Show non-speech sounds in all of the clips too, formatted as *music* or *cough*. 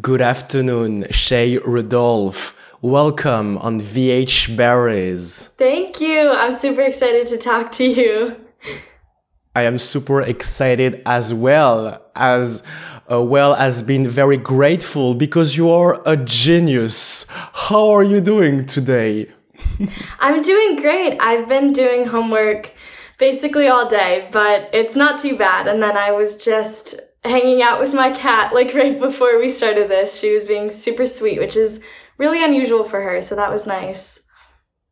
Good afternoon, Shay Rudolph. Welcome on VH Berries. Thank you. I'm super excited to talk to you. I am super excited as well as uh, well as been very grateful because you are a genius. How are you doing today? *laughs* I'm doing great. I've been doing homework basically all day, but it's not too bad. And then I was just hanging out with my cat like *laughs* right before we started this. She was being super sweet, which is really unusual for her, so that was nice.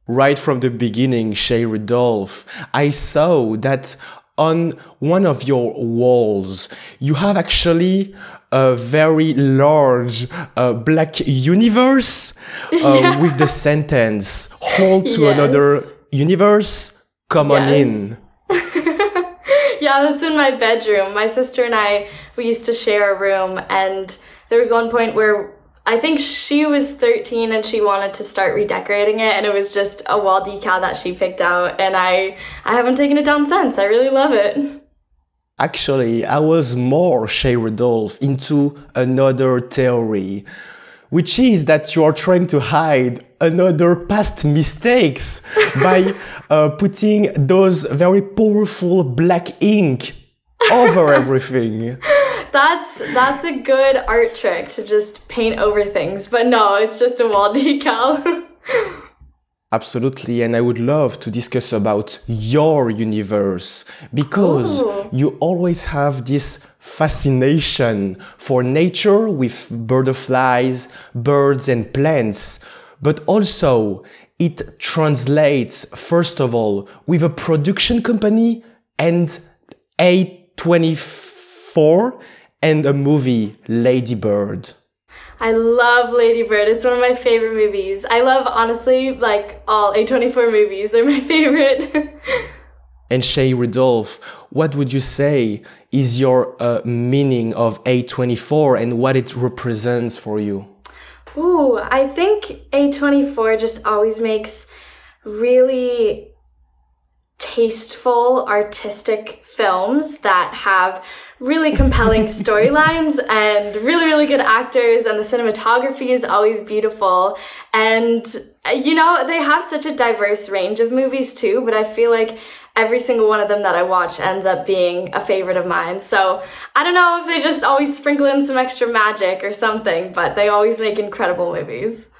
Right from the beginning, Shay Rudolph, I saw that on one of your walls, you have actually a very large uh, black universe uh, *laughs* yeah. with the sentence hold to yes. another universe come yes. on in *laughs* yeah that's in my bedroom my sister and i we used to share a room and there was one point where I think she was 13 and she wanted to start redecorating it and it was just a wall decal that she picked out and I I haven't taken it down since. I really love it. Actually, I was more Shay Rudolph into another theory, which is that you are trying to hide another past mistakes *laughs* by uh, putting those very powerful black ink over *laughs* everything that's that's a good art trick to just paint over things. But no, it's just a wall *laughs* decal. Absolutely, and I would love to discuss about your universe because Ooh. you always have this fascination for nature with butterflies, birds, and plants, but also it translates, first of all, with a production company and A24 and a movie, Lady Bird. I love Lady Bird. It's one of my favorite movies. I love, honestly, like all A24 movies. They're my *laughs* favorite. and Shay Rudolph, what would you say is your uh, meaning of A24 and what it represents for you? Ooh, I think A24 just always makes really tasteful, artistic films that have really compelling *laughs* storylines and really, really good actors, and the cinematography is always beautiful. And, uh, you know, they have such a diverse range of movies too, but I feel like every single one of them that I watch ends up being a favorite of mine. So I don't know if they just always sprinkle in some extra magic or something, but they always make incredible movies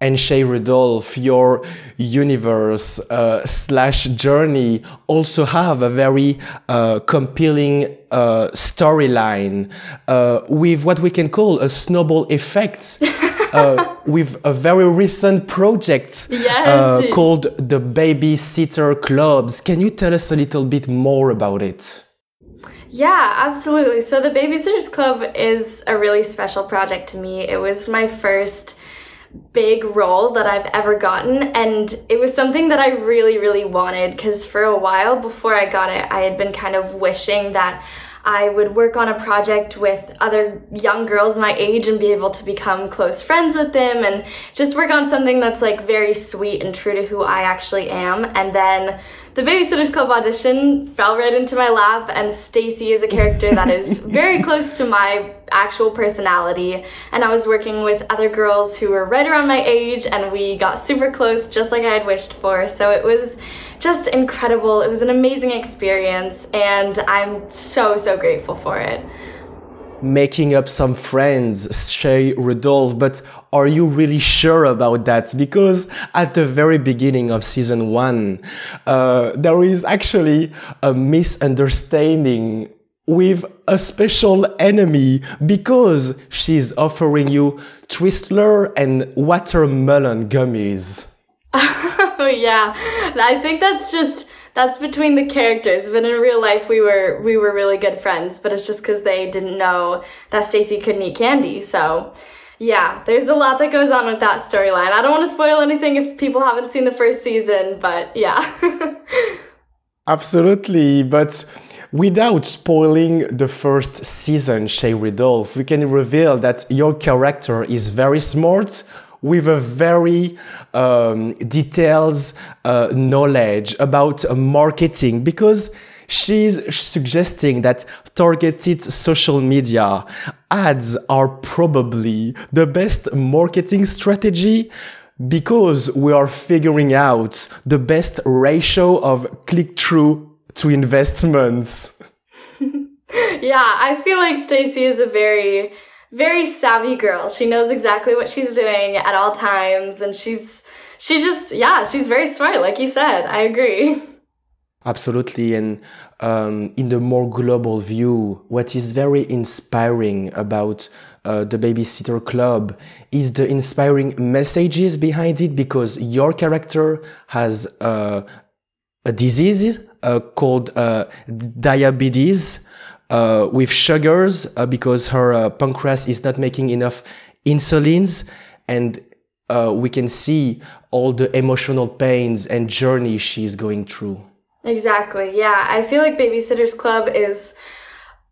and Shay Rudolph, your universe uh, slash journey also have a very uh, compelling uh, storyline uh, with what we can call a snowball effect. Uh, *laughs* with a very recent project yes. Uh, called the Babysitter Clubs. Can you tell us a little bit more about it? Yeah, absolutely. So, the Babysitters Club is a really special project to me. It was my first big role that I've ever gotten. And it was something that I really, really wanted because for a while before I got it, I had been kind of wishing that I would work on a project with other young girls my age and be able to become close friends with them and just work on something that's like very sweet and true to who I actually am. And then the Babysitters Club audition fell right into my lap, and Stacey is a character that is *laughs* very close to my actual personality. And I was working with other girls who were right around my age, and we got super close, just like I had wished for. So it was just incredible. It was an amazing experience, and I'm so, so grateful for it making up some friends, Shay Rudolph, but are you really sure about that? Because at the very beginning of season one, uh, there is actually a misunderstanding with a special enemy because she's offering you Twizzler and watermelon gummies. *laughs* *laughs* yeah, I think that's just that's between the characters. But in real life, we were we were really good friends. But it's just because they didn't know that Stacey couldn't eat candy. So yeah, there's a lot that goes on with that storyline. I don't want to spoil anything if people haven't seen the first season, but yeah. *laughs* Absolutely, but without spoiling the first season, Shay Rudolph, we can reveal that your character is very smart with a very um, detailed uh, knowledge about marketing because she's suggesting that targeted social media ads are probably the best marketing strategy because we are figuring out the best ratio of click through to investments. *laughs* yeah, I feel like Stacey is a very very savvy girl. She knows exactly what she's doing at all times and she's she just yeah, she's very smart like you said. I agree. *laughs* Absolutely and um, in the more global view, what is very inspiring about uh, the Babysitter Club is the inspiring messages behind it because your character has uh, a disease uh, called uh, diabetes uh, with sugars uh, because her uh, pancreas is not making enough insulins. And uh, we can see all the emotional pains and journey she's going through. Exactly. Yeah i feel like babysitters club is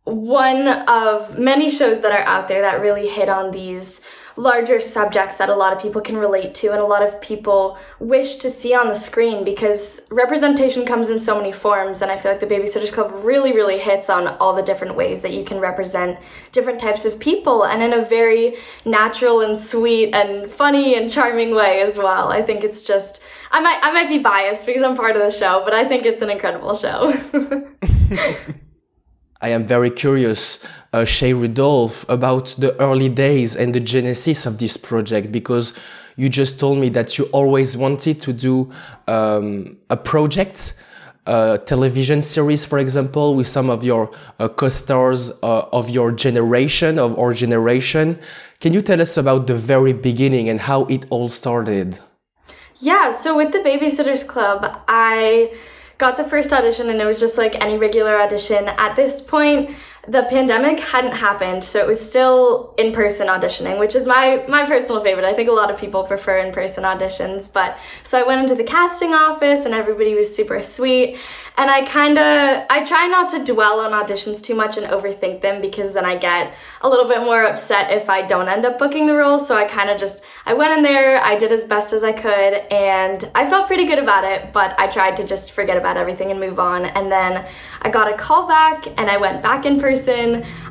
one of many shows that are out there that really hit on these larger subjects that a lot of people can relate to and a lot of people wish to see on the screen because representation comes in so many forms and I feel like the Babysitters Club really really hits on all the different ways that you can represent different types of people and in a very natural and sweet and funny and charming way as well. I think it's just I might I might be biased because I'm part of the show, but I think it's an incredible show. *laughs* *laughs* I am very curious, uh, Shay Rudolph, about the early days and the genesis of this project because you just told me that you always wanted to do um, a project, a television series, for example, with some of your uh, co-stars uh, of your generation, of our generation. Can you tell us about the very beginning and how it all started? Yeah, so with the Babysitters Club, I got the first audition and it was just like any regular audition. At this point, the pandemic hadn't happened, so it was still in-person auditioning, which is my my personal favorite. I think a lot of people prefer in-person auditions, but so I went into the casting office and everybody was super sweet. And I kind of I try not to dwell on auditions too much and overthink them because then I get a little bit more upset if I don't end up booking the role. So I kind of just I went in there, I did as best as I could, and I felt pretty good about it, but I tried to just forget about everything and move on. And then I got a call back and I went back in person.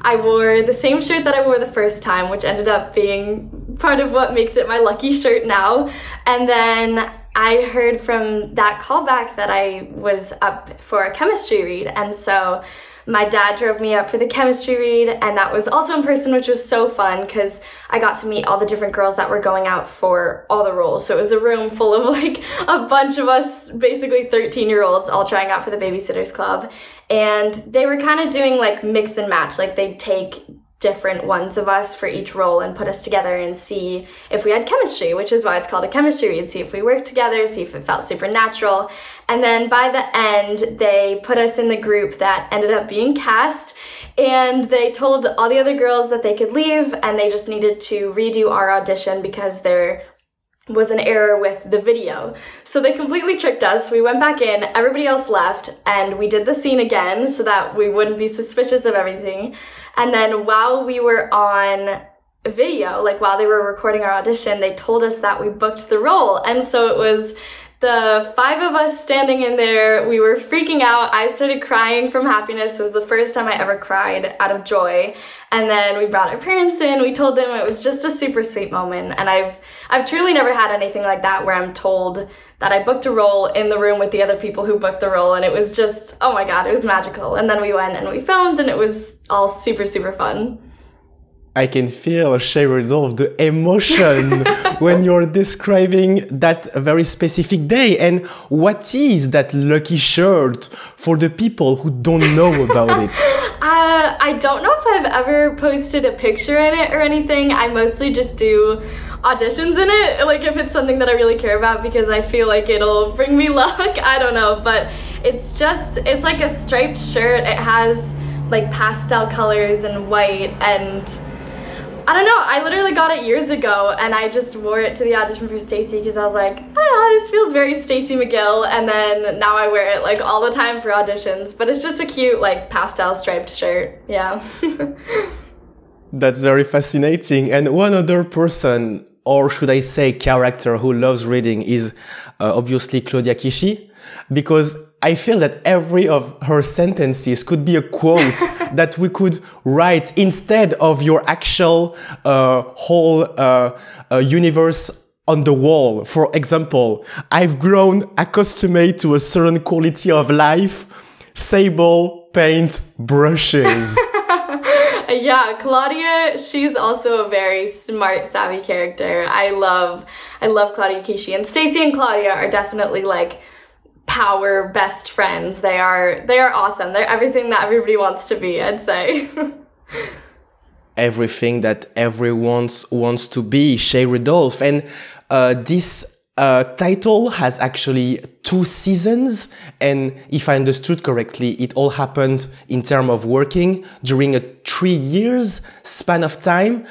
I wore the same shirt that I wore the first time, which ended up being part of what makes it my lucky shirt now. And then I heard from that callback that I was up for a chemistry read. And so my dad drove me up for the chemistry read, and that was also in person, which was so fun because I got to meet all the different girls that were going out for all the roles. So it was a room full of like a bunch of us, basically 13 year olds, all trying out for the Babysitters Club. And they were kind of doing like mix and match, like they'd take different ones of us for each role and put us together and see if we had chemistry, which is why it's called a chemistry read. See if we worked together, see if it felt supernatural. And then by the end, they put us in the group that ended up being cast and they told all the other girls that they could leave and they just needed to redo our audition because there was an error with the video. So they completely tricked us. We went back in, everybody else left, and we did the scene again so that we wouldn't be suspicious of everything. And then while we were on video, like while they were recording our audition, they told us that we booked the role. And so it was the five of us standing in there, we were freaking out. I started crying from happiness. It was the first time I ever cried out of joy. And then we brought our parents in. We told them it was just a super sweet moment. And I've I've truly never had anything like that where I'm told that I booked a role in the room with the other people who booked the role and it was just oh my god, it was magical. And then we went and we filmed and it was all super super fun. I can feel Shay of the emotion *laughs* when you're describing that very specific day. And what is that lucky shirt for the people who don't know about it? *laughs* Uh, I don't know if I've ever posted a picture in it or anything. I mostly just do auditions in it, like if it's something that I really care about because I feel like it'll bring me *laughs* luck. I don't know, but it's just, it's like a striped shirt. It has like pastel colors and white and I don't know. I literally got it years ago, and I just wore it to the audition for Stacey because I was like, I don't know, this feels very Stacey McGill. And then now I wear it like all the time for auditions. But it's just a cute like pastel striped shirt. Yeah. *laughs* That's very fascinating. And one other person, or should I say character, who loves reading is uh, obviously Claudia Kishi, because I feel that every of her sentences could be a quote *laughs* that we could write instead of your actual uh, whole uh, uh, universe on the wall. For example, I've grown accustomed to a certain quality of life, sable paint brushes. *laughs* yeah, Claudia, she's also a very smart, savvy character. I love I love Claudia Kishi. And Stacey and Claudia are definitely like power best friends. They are they are awesome. They're everything that everybody wants to be, I'd say. *laughs* everything that everyone wants to be, Shay Rudolph. And uh, this uh, title has actually two seasons, and if I understood correctly, it all happened in terms of working during a three years span of time.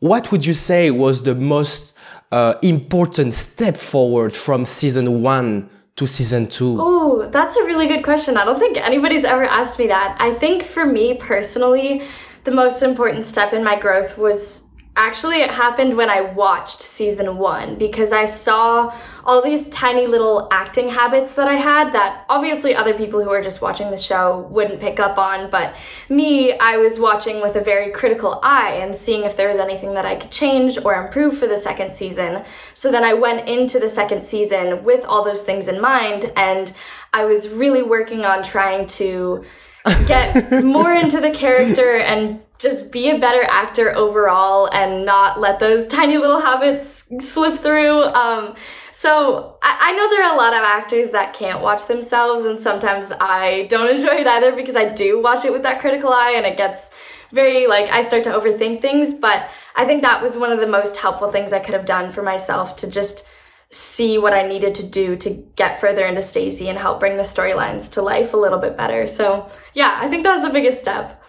What would you say was the most uh, important step forward from season one to season two? Oh, that's a really good question. I don't think anybody's ever asked me that. I think for me personally, the most important step in my growth was Actually, it happened when I watched season one because I saw all these tiny little acting habits that I had that obviously other people who are just watching the show wouldn't pick up on. But me, I was watching with a very critical eye and seeing if there was anything that I could change or improve for the second season. So then I went into the second season with all those things in mind and I was really working on trying to get more into the character and just be a better actor overall and not let those tiny little habits slip through. Um, so I, I, know there are a lot of actors that can't watch themselves, and sometimes I don't enjoy it either because I do watch it with that critical eye and it gets very like I start to overthink things. But I think that was one of the most helpful things I could have done for myself to just see what I needed to do to get further into Stacey and help bring the storylines to life a little bit better. So, yeah, I think that was the biggest step.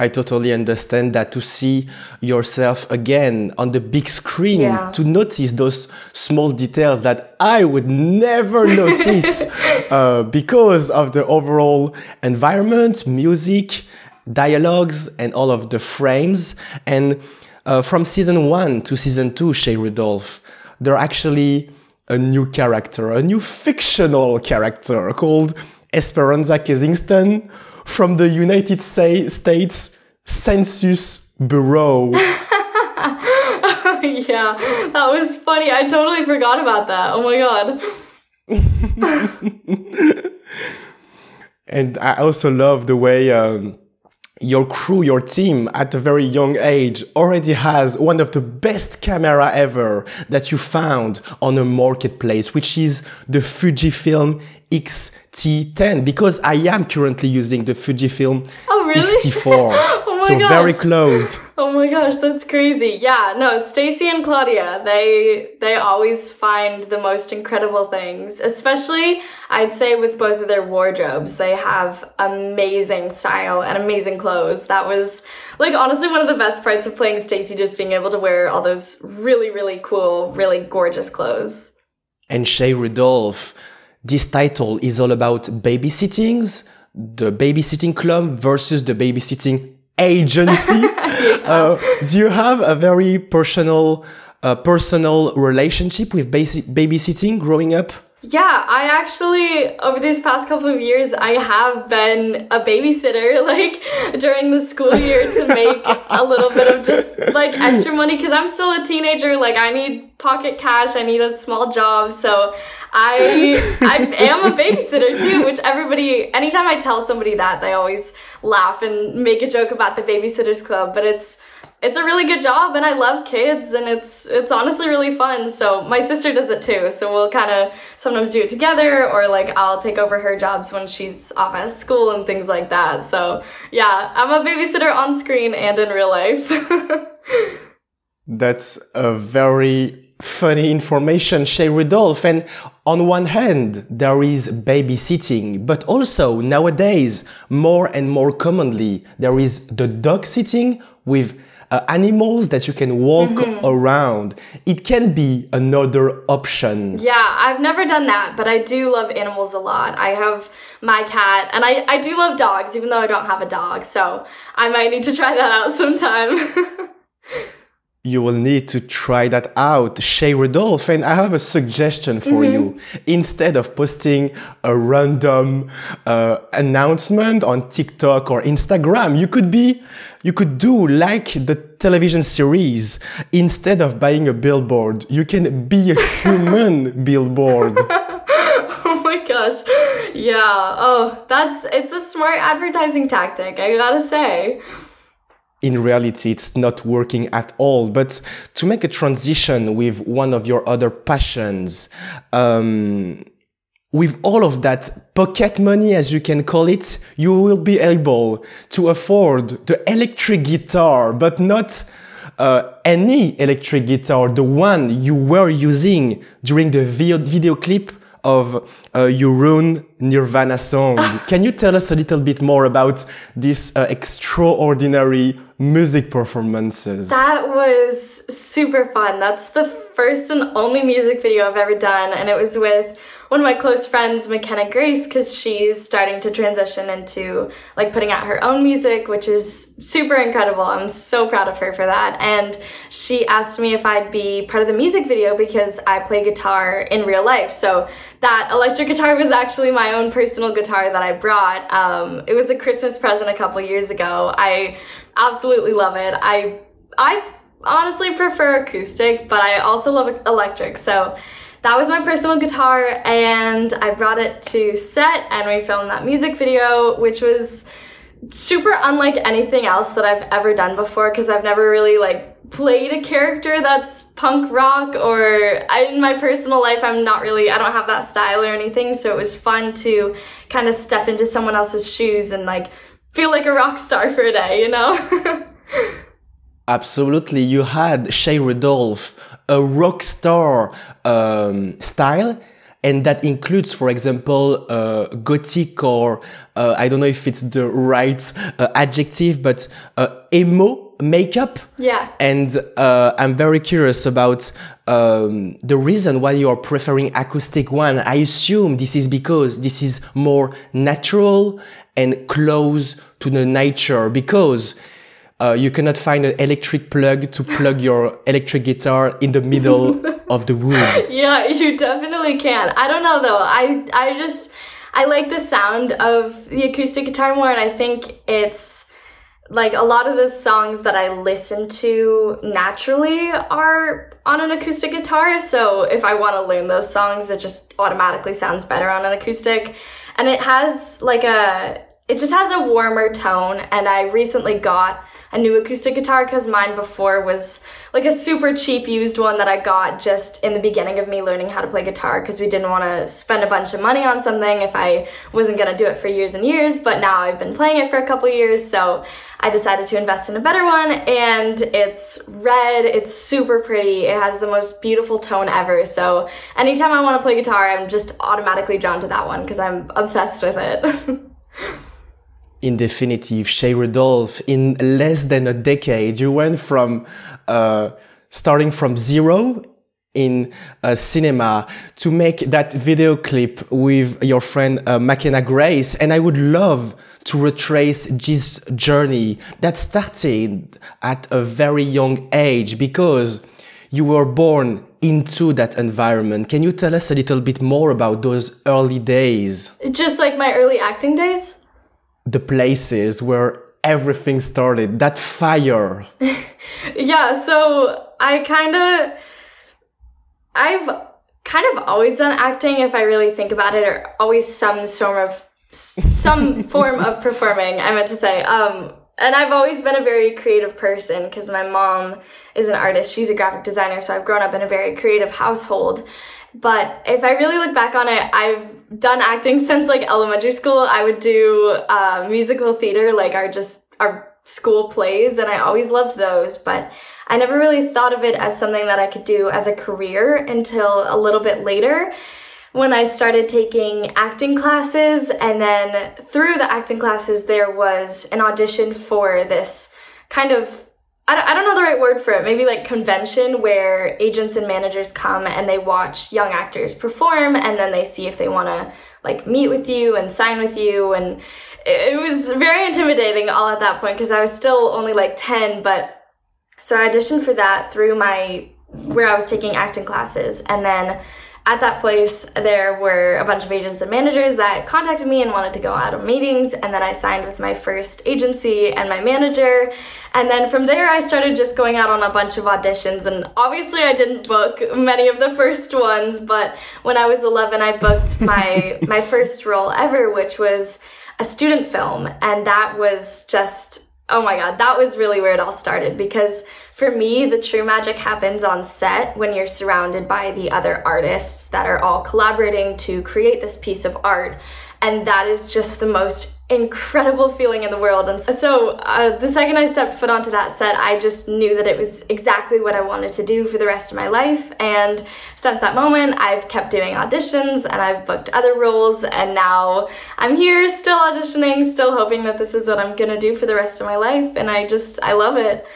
I totally understand that to see yourself again on the big screen, yeah. to notice those small details that I would never *laughs* notice uh, because of the overall environment, music, dialogues, and all of the frames. And uh, from season one to season two, Shay Rudolph, they're actually a new character, a new fictional character called Esperanza Kensington from the United States Census Bureau. *laughs* yeah, that was funny. I totally forgot about that. Oh my god. *laughs* and I also love the way um, your crew, your team at a very young age already has one of the best camera ever that you found on a marketplace, which is the Fujifilm X-T10 because I am currently using the Fujifilm oh, really? X-T4. *laughs* so gosh. very close. Oh my gosh, that's crazy. Yeah, no, Stacey and Claudia, they they always find the most incredible things. Especially, I'd say with both of their wardrobes, they have amazing style and amazing clothes. That was like honestly one of the best parts of playing Stacey just being able to wear all those really really cool, really gorgeous clothes. And Shay Rudolph, this title is all about babysittings, the babysitting club versus the babysitting agency. yeah. *laughs* uh, do you have a very personal, uh, personal relationship with babysitting growing up? Yeah, I actually, over these past couple of years, I have been a babysitter, *laughs* like, during the school year to make *laughs* a little bit of just, like, extra money, because I'm still a teenager, like, I need pocket cash, I need a small job, so I, I am a babysitter too, which everybody, anytime I tell somebody that, they always laugh and make a joke about the Babysitters Club, but it's, it's a really good job and I love kids and it's it's honestly really fun. So my sister does it too. So we'll kind of sometimes do it together or like I'll take over her jobs when she's off at school and things like that. So yeah, I'm a babysitter on screen and in real life. *laughs* That's a very funny information, Shay Rudolph. And on one hand, there is babysitting, but also nowadays, more and more commonly, there is the dog sitting with uh, animals that you can walk mm-hmm. around. It can be another option. Yeah, I've never done that, but I do love animals a lot. I have my cat, and I, I do love dogs, even though I don't have a dog, so I might need to try that out sometime. *laughs* you will need to try that out, Shay Rudolph. And I have a suggestion for mm-hmm. you. Instead of posting a random uh, announcement on TikTok or Instagram, you could be, you could do like the television series. Instead of buying a billboard, you can be a *laughs* human billboard. *laughs* oh my gosh. Yeah. Oh, that's, it's a smart advertising tactic, I gotta say in reality it's not working at all but to make a transition with one of your other passions um, with all of that pocket money as you can call it you will be able to afford the electric guitar but not uh, any electric guitar the one you were using during the video, clip of uh, You Ruined Nirvana song. *laughs* Can you tell us a little bit more about this uh, extraordinary music performances? That was super fun. That's the first and only music video I've ever done, and it was with one of my close friends, McKenna Grace, because she's starting to transition into like putting out her own music, which is super incredible. I'm so proud of her for that. And she asked me if I'd be part of the music video because I play guitar in real life. So that electric guitar was actually my own personal guitar that I brought. Um, it was a Christmas present a couple years ago. I absolutely love it. I I honestly prefer acoustic, but I also love electric. So that was my personal guitar and I brought it to set and we filmed that music video, which was super unlike anything else that I've ever done before because I've never really like played a character that's punk rock or I, in my personal life I'm not really I don't have that style or anything so it was fun to kind of step into someone else's shoes and like feel like a rock star for a day you know *laughs* Absolutely. You had Shay Rudolph, a rock star um, style, and that includes, for example, uh, gothic or uh, I don't know if it's the right uh, adjective, but uh, emo makeup. Yeah. And uh, I'm very curious about um, the reason why you are preferring acoustic one. I assume this is because this is more natural and close to the nature because uh, you cannot find an electric plug to plug *laughs* your electric guitar in the middle *laughs* of the wood. Yeah, you definitely can. I don't know though. I I just I like the sound of the acoustic guitar more, and I think it's like a lot of the songs that I listen to naturally are on an acoustic guitar. So if I want to learn those songs, it just automatically sounds better on an acoustic. And it has like a, it just has a warmer tone. And I recently got a new acoustic guitar because mine before was like a super cheap used one that I got just in the beginning of me learning how to play guitar because we didn't want to spend a bunch of money on something if I wasn't going to do it for years and years. But now I've been playing it for a couple years, so I decided to invest in a better one and it's red, it's super pretty, it has the most beautiful tone ever. So anytime I want to play guitar, I'm just automatically drawn to that one because I'm obsessed with it. *laughs* in definitive, Shay Rudolph, in less than a decade, you went from uh, starting from zero in cinema to make that video clip with your friend uh, McKenna Grace. And I would love to retrace this journey that started at a very young age because you were born into that environment. Can you tell us a little bit more about those early days? Just like my early acting days? The places where everything started, that fire. *laughs* yeah, so I kind of, I've kind of always done acting if I really think about it, or always some sort of, some *laughs* form of performing, I meant to say. Um, and I've always been a very creative person because my mom is an artist. She's a graphic designer, so I've grown up in a very creative household. But if I really look back on it, I've done acting since like elementary school. I would do uh, musical theater, like our just our school plays, and I always loved those. But I never really thought of it as something that I could do as a career until a little bit later when I started taking acting classes. And then through the acting classes, there was an audition for this kind of I don't know the right word for it, maybe like convention where agents and managers come and they watch young actors perform and then they see if they want to like meet with you and sign with you. And it was very intimidating all at that point because I was still only like 10, but So I auditioned for that through my where I was taking acting classes and then at that place, there were a bunch of agents and managers that contacted me and wanted to go out on meetings. And then I signed with my first agency and my manager. And then from there, I started just going out on a bunch of auditions. And obviously, I didn't book many of the first ones, but when I was 11, I booked *laughs* my, my first role ever, which was a student film. And that was just, oh my God, that was really where it all started because for me, the true magic happens on set when you're surrounded by the other artists that are all collaborating to create this piece of art. And that is just the most incredible feeling in the world. And so, uh, the second I stepped foot onto that set, I just knew that it was exactly what I wanted to do for the rest of my life. And since that moment, I've kept doing auditions and I've booked other roles. And now I'm here still auditioning, still hoping that this is what I'm gonna do for the rest of my life. And I just, I love it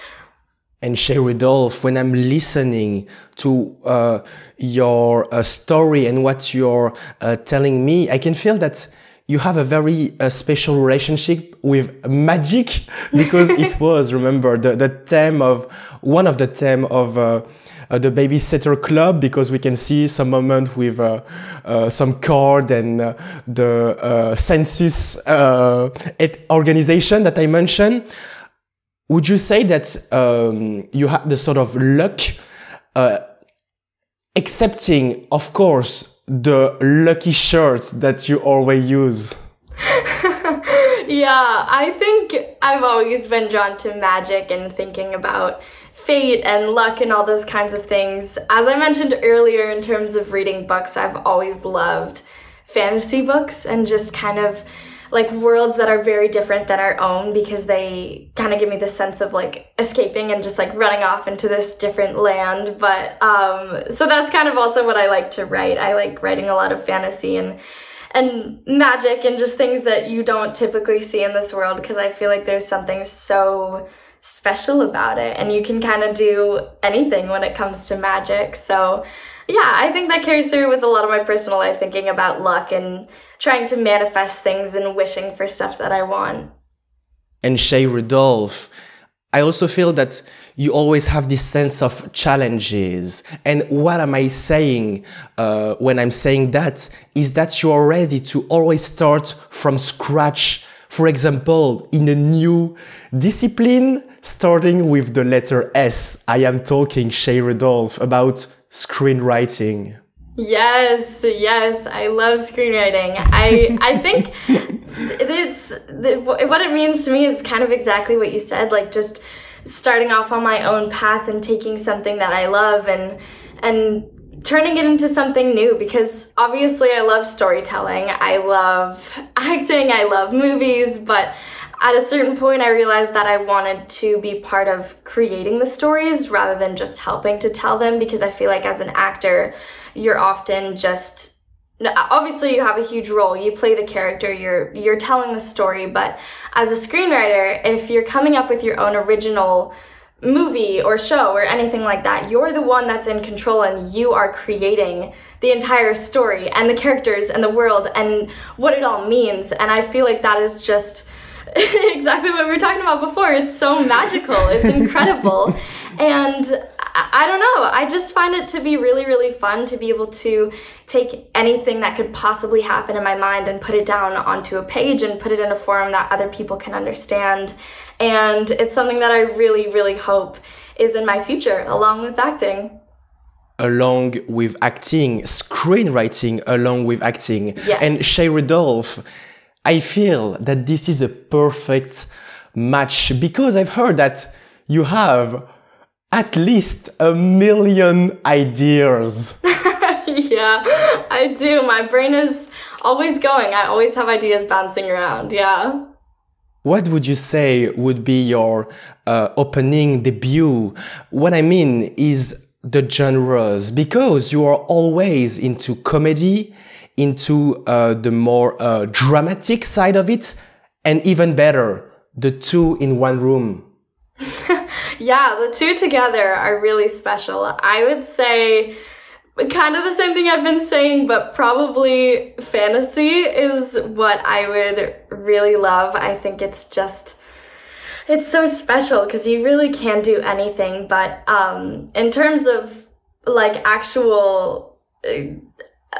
and Shay Rudolph, when I'm listening to uh, your uh, story and what you're uh, telling me, I can feel that you have a very uh, special relationship with magic *laughs* because it *laughs* was, remember, the, the theme of one of the theme of uh, uh, the babysitter club because we can see some moment with some card and uh, the census organization that I mentioned. Would you say that um, you had the sort of luck, uh, accepting, of course, the lucky shirt that you always use? *laughs* yeah, I think I've always been drawn to magic and thinking about fate and luck and all those kinds of things. As I mentioned earlier, in terms of reading books, I've always loved fantasy books and just kind of like worlds that are very different than our own because they kind of give me this sense of like escaping and just like running off into this different land. But um, so that's kind of also what I like to write. I like writing a lot of fantasy and and magic and just things that you don't typically see in this world because I feel like there's something so special about it and you can kind of do anything when it comes to magic. So yeah, I think that carries through with a lot of my personal life thinking about luck and trying to manifest things and wishing for stuff that I want. And Shay Rudolph, I also feel that you always have this sense of challenges. And what am I saying uh, when I'm saying that? Is that you are ready to always start from scratch. For example, in a new discipline, starting with the letter S. I am talking, Shay Rudolph, about screenwriting. Yes, yes, I love screenwriting. I I think *laughs* it's what it means to me is kind of exactly what you said, like just starting off on my own path and taking something that I love and and turning it into something new because obviously I love storytelling, I love acting, I love movies, but at a certain point, I realized that I wanted to be part of creating the stories rather than just helping to tell them because I feel like as an actor, you're often just obviously you have a huge role. You play the character you're you're telling the story but as a screenwriter if you're coming up with your own original movie or show or anything like that you're the one that's in control and you are creating the entire story and the characters and the world and what it all means. And i feel like that is just *laughs* exactly what we were talking about before. It's so magical. It's incredible. *laughs* and I, don't know. I just find it to be really, really fun to be able to take anything that could possibly happen in my mind and put it down onto a page and put it in a form that other people can understand. And it's something that I really, really hope is in my future, along with acting along with acting, screenwriting along with acting. Yes. And Shay Rudolph I feel that this is a perfect match because I've heard that you have at least a million ideas. *laughs* yeah, I do. My brain is always going. I always have ideas bouncing around. Yeah. What would you say would be your uh, opening debut? What I mean is the genres, because you are always into comedy, into uh, the more uh, dramatic side of it, and even better, the two in one room. *laughs* yeah, the two together are really special. I would say kind of the same thing I've been saying, but probably fantasy is what I would really love. I think it's just It's so special because you really can do anything, but um, in terms of like actual.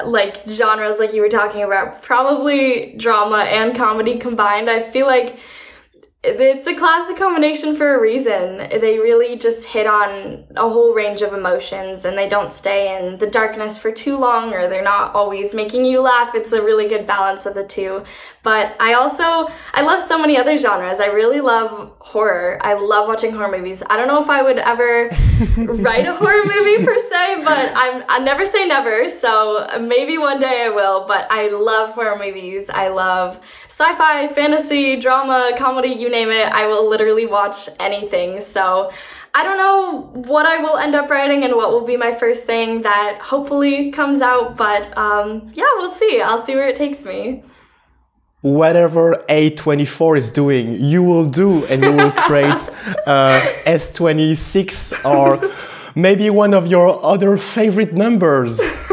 Like genres like you were talking about probably drama and comedy combined i feel like it's a classic combination for a reason. They really just hit on a whole range of emotions and they don't stay in the darkness for too long or they're not always making you laugh. It's a really good balance of the two. But I also I love so many other genres. I really love horror. I love watching horror movies. I don't know if I would ever *laughs* write a horror movie per se, but I'm I never say never. So maybe one day I will, but I love horror movies. I love sci-fi, fantasy, drama, comedy, you name it. I will literally watch anything. So I don't know what I will end up writing and what will be my first thing that hopefully comes out, but um, yeah, we'll see. I'll see where it takes me whatever A24 is doing, you will do and you will create *laughs* uh, S26 or maybe one of your other favorite numbers. *laughs*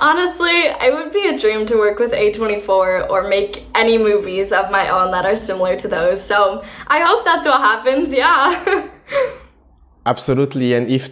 Honestly, it would be a dream to work with A24 or make any movies of my own that are similar to those. So I hope that's what happens, yeah. *laughs* Absolutely. And if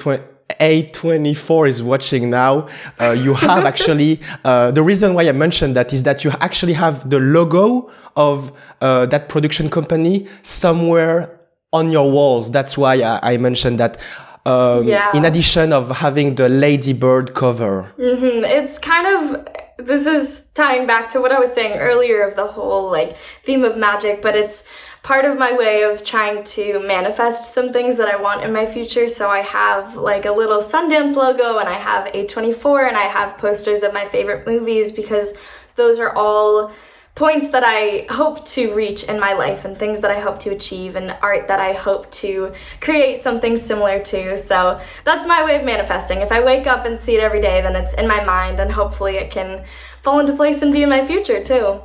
a24 is watching now, uh, you have actually, uh, the reason why I mentioned that is that you actually have the logo of uh, that production company somewhere on your walls. That's why I, I mentioned that. Um, yeah. In addition of having the Lady Bird cover, mm-hmm. it's kind of this is tying back to what I was saying earlier of the whole like theme of magic, but it's part of my way of trying to manifest some things that I want in my future. So I have like a little Sundance logo and I have A24 and I have posters of my favorite movies because those are all points that I hope to reach in my life and things that I hope to achieve and art that I hope to create something similar to. So that's my way of manifesting. If I wake up and see it every day, then it's in my mind and hopefully it can fall into place and be in my future too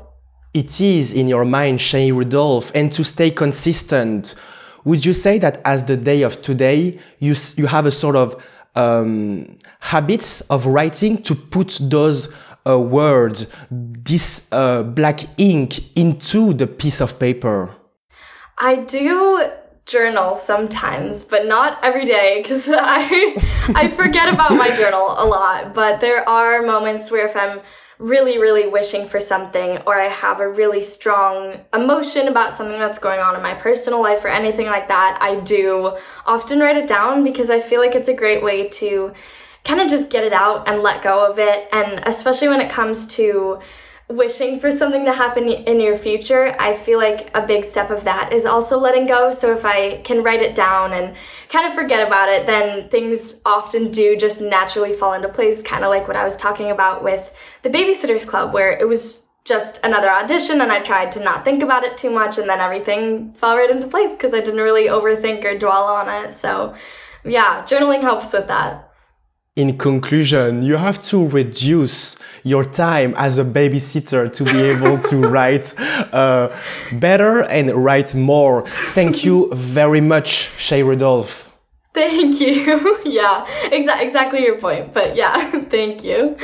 it is in your mind, Shay Rudolph, and to stay consistent, would you say that as the day of today, you, you have a sort of um, habits of writing to put those uh, words, this uh, black ink into the piece of paper? I do journal sometimes, but not every day because *laughs* I I forget about my journal a lot. But there are moments where if I'm really, really wishing for something, or I have a really strong emotion about something that's going on in my personal life or anything like that, I do often write it down because I feel like it's a great way to kind of just get it out and let go of it. And especially when it comes to wishing for something to happen in your future, I feel like a big step of that is also letting go. So if I can write it down and kind of forget about it, then things often do just naturally fall into place, kind of like what I was talking about with the Babysitters Club, where it was just another audition and I tried to not think about it too much and then everything fell right into place because I didn't really overthink or dwell on it. So yeah, journaling helps with that in conclusion, you have to reduce your time as a babysitter to be able to *laughs* write uh, better and write more. Thank you *laughs* very much, Shay Rudolph. Thank you. *laughs* yeah, exa- exactly your point. But yeah, thank you.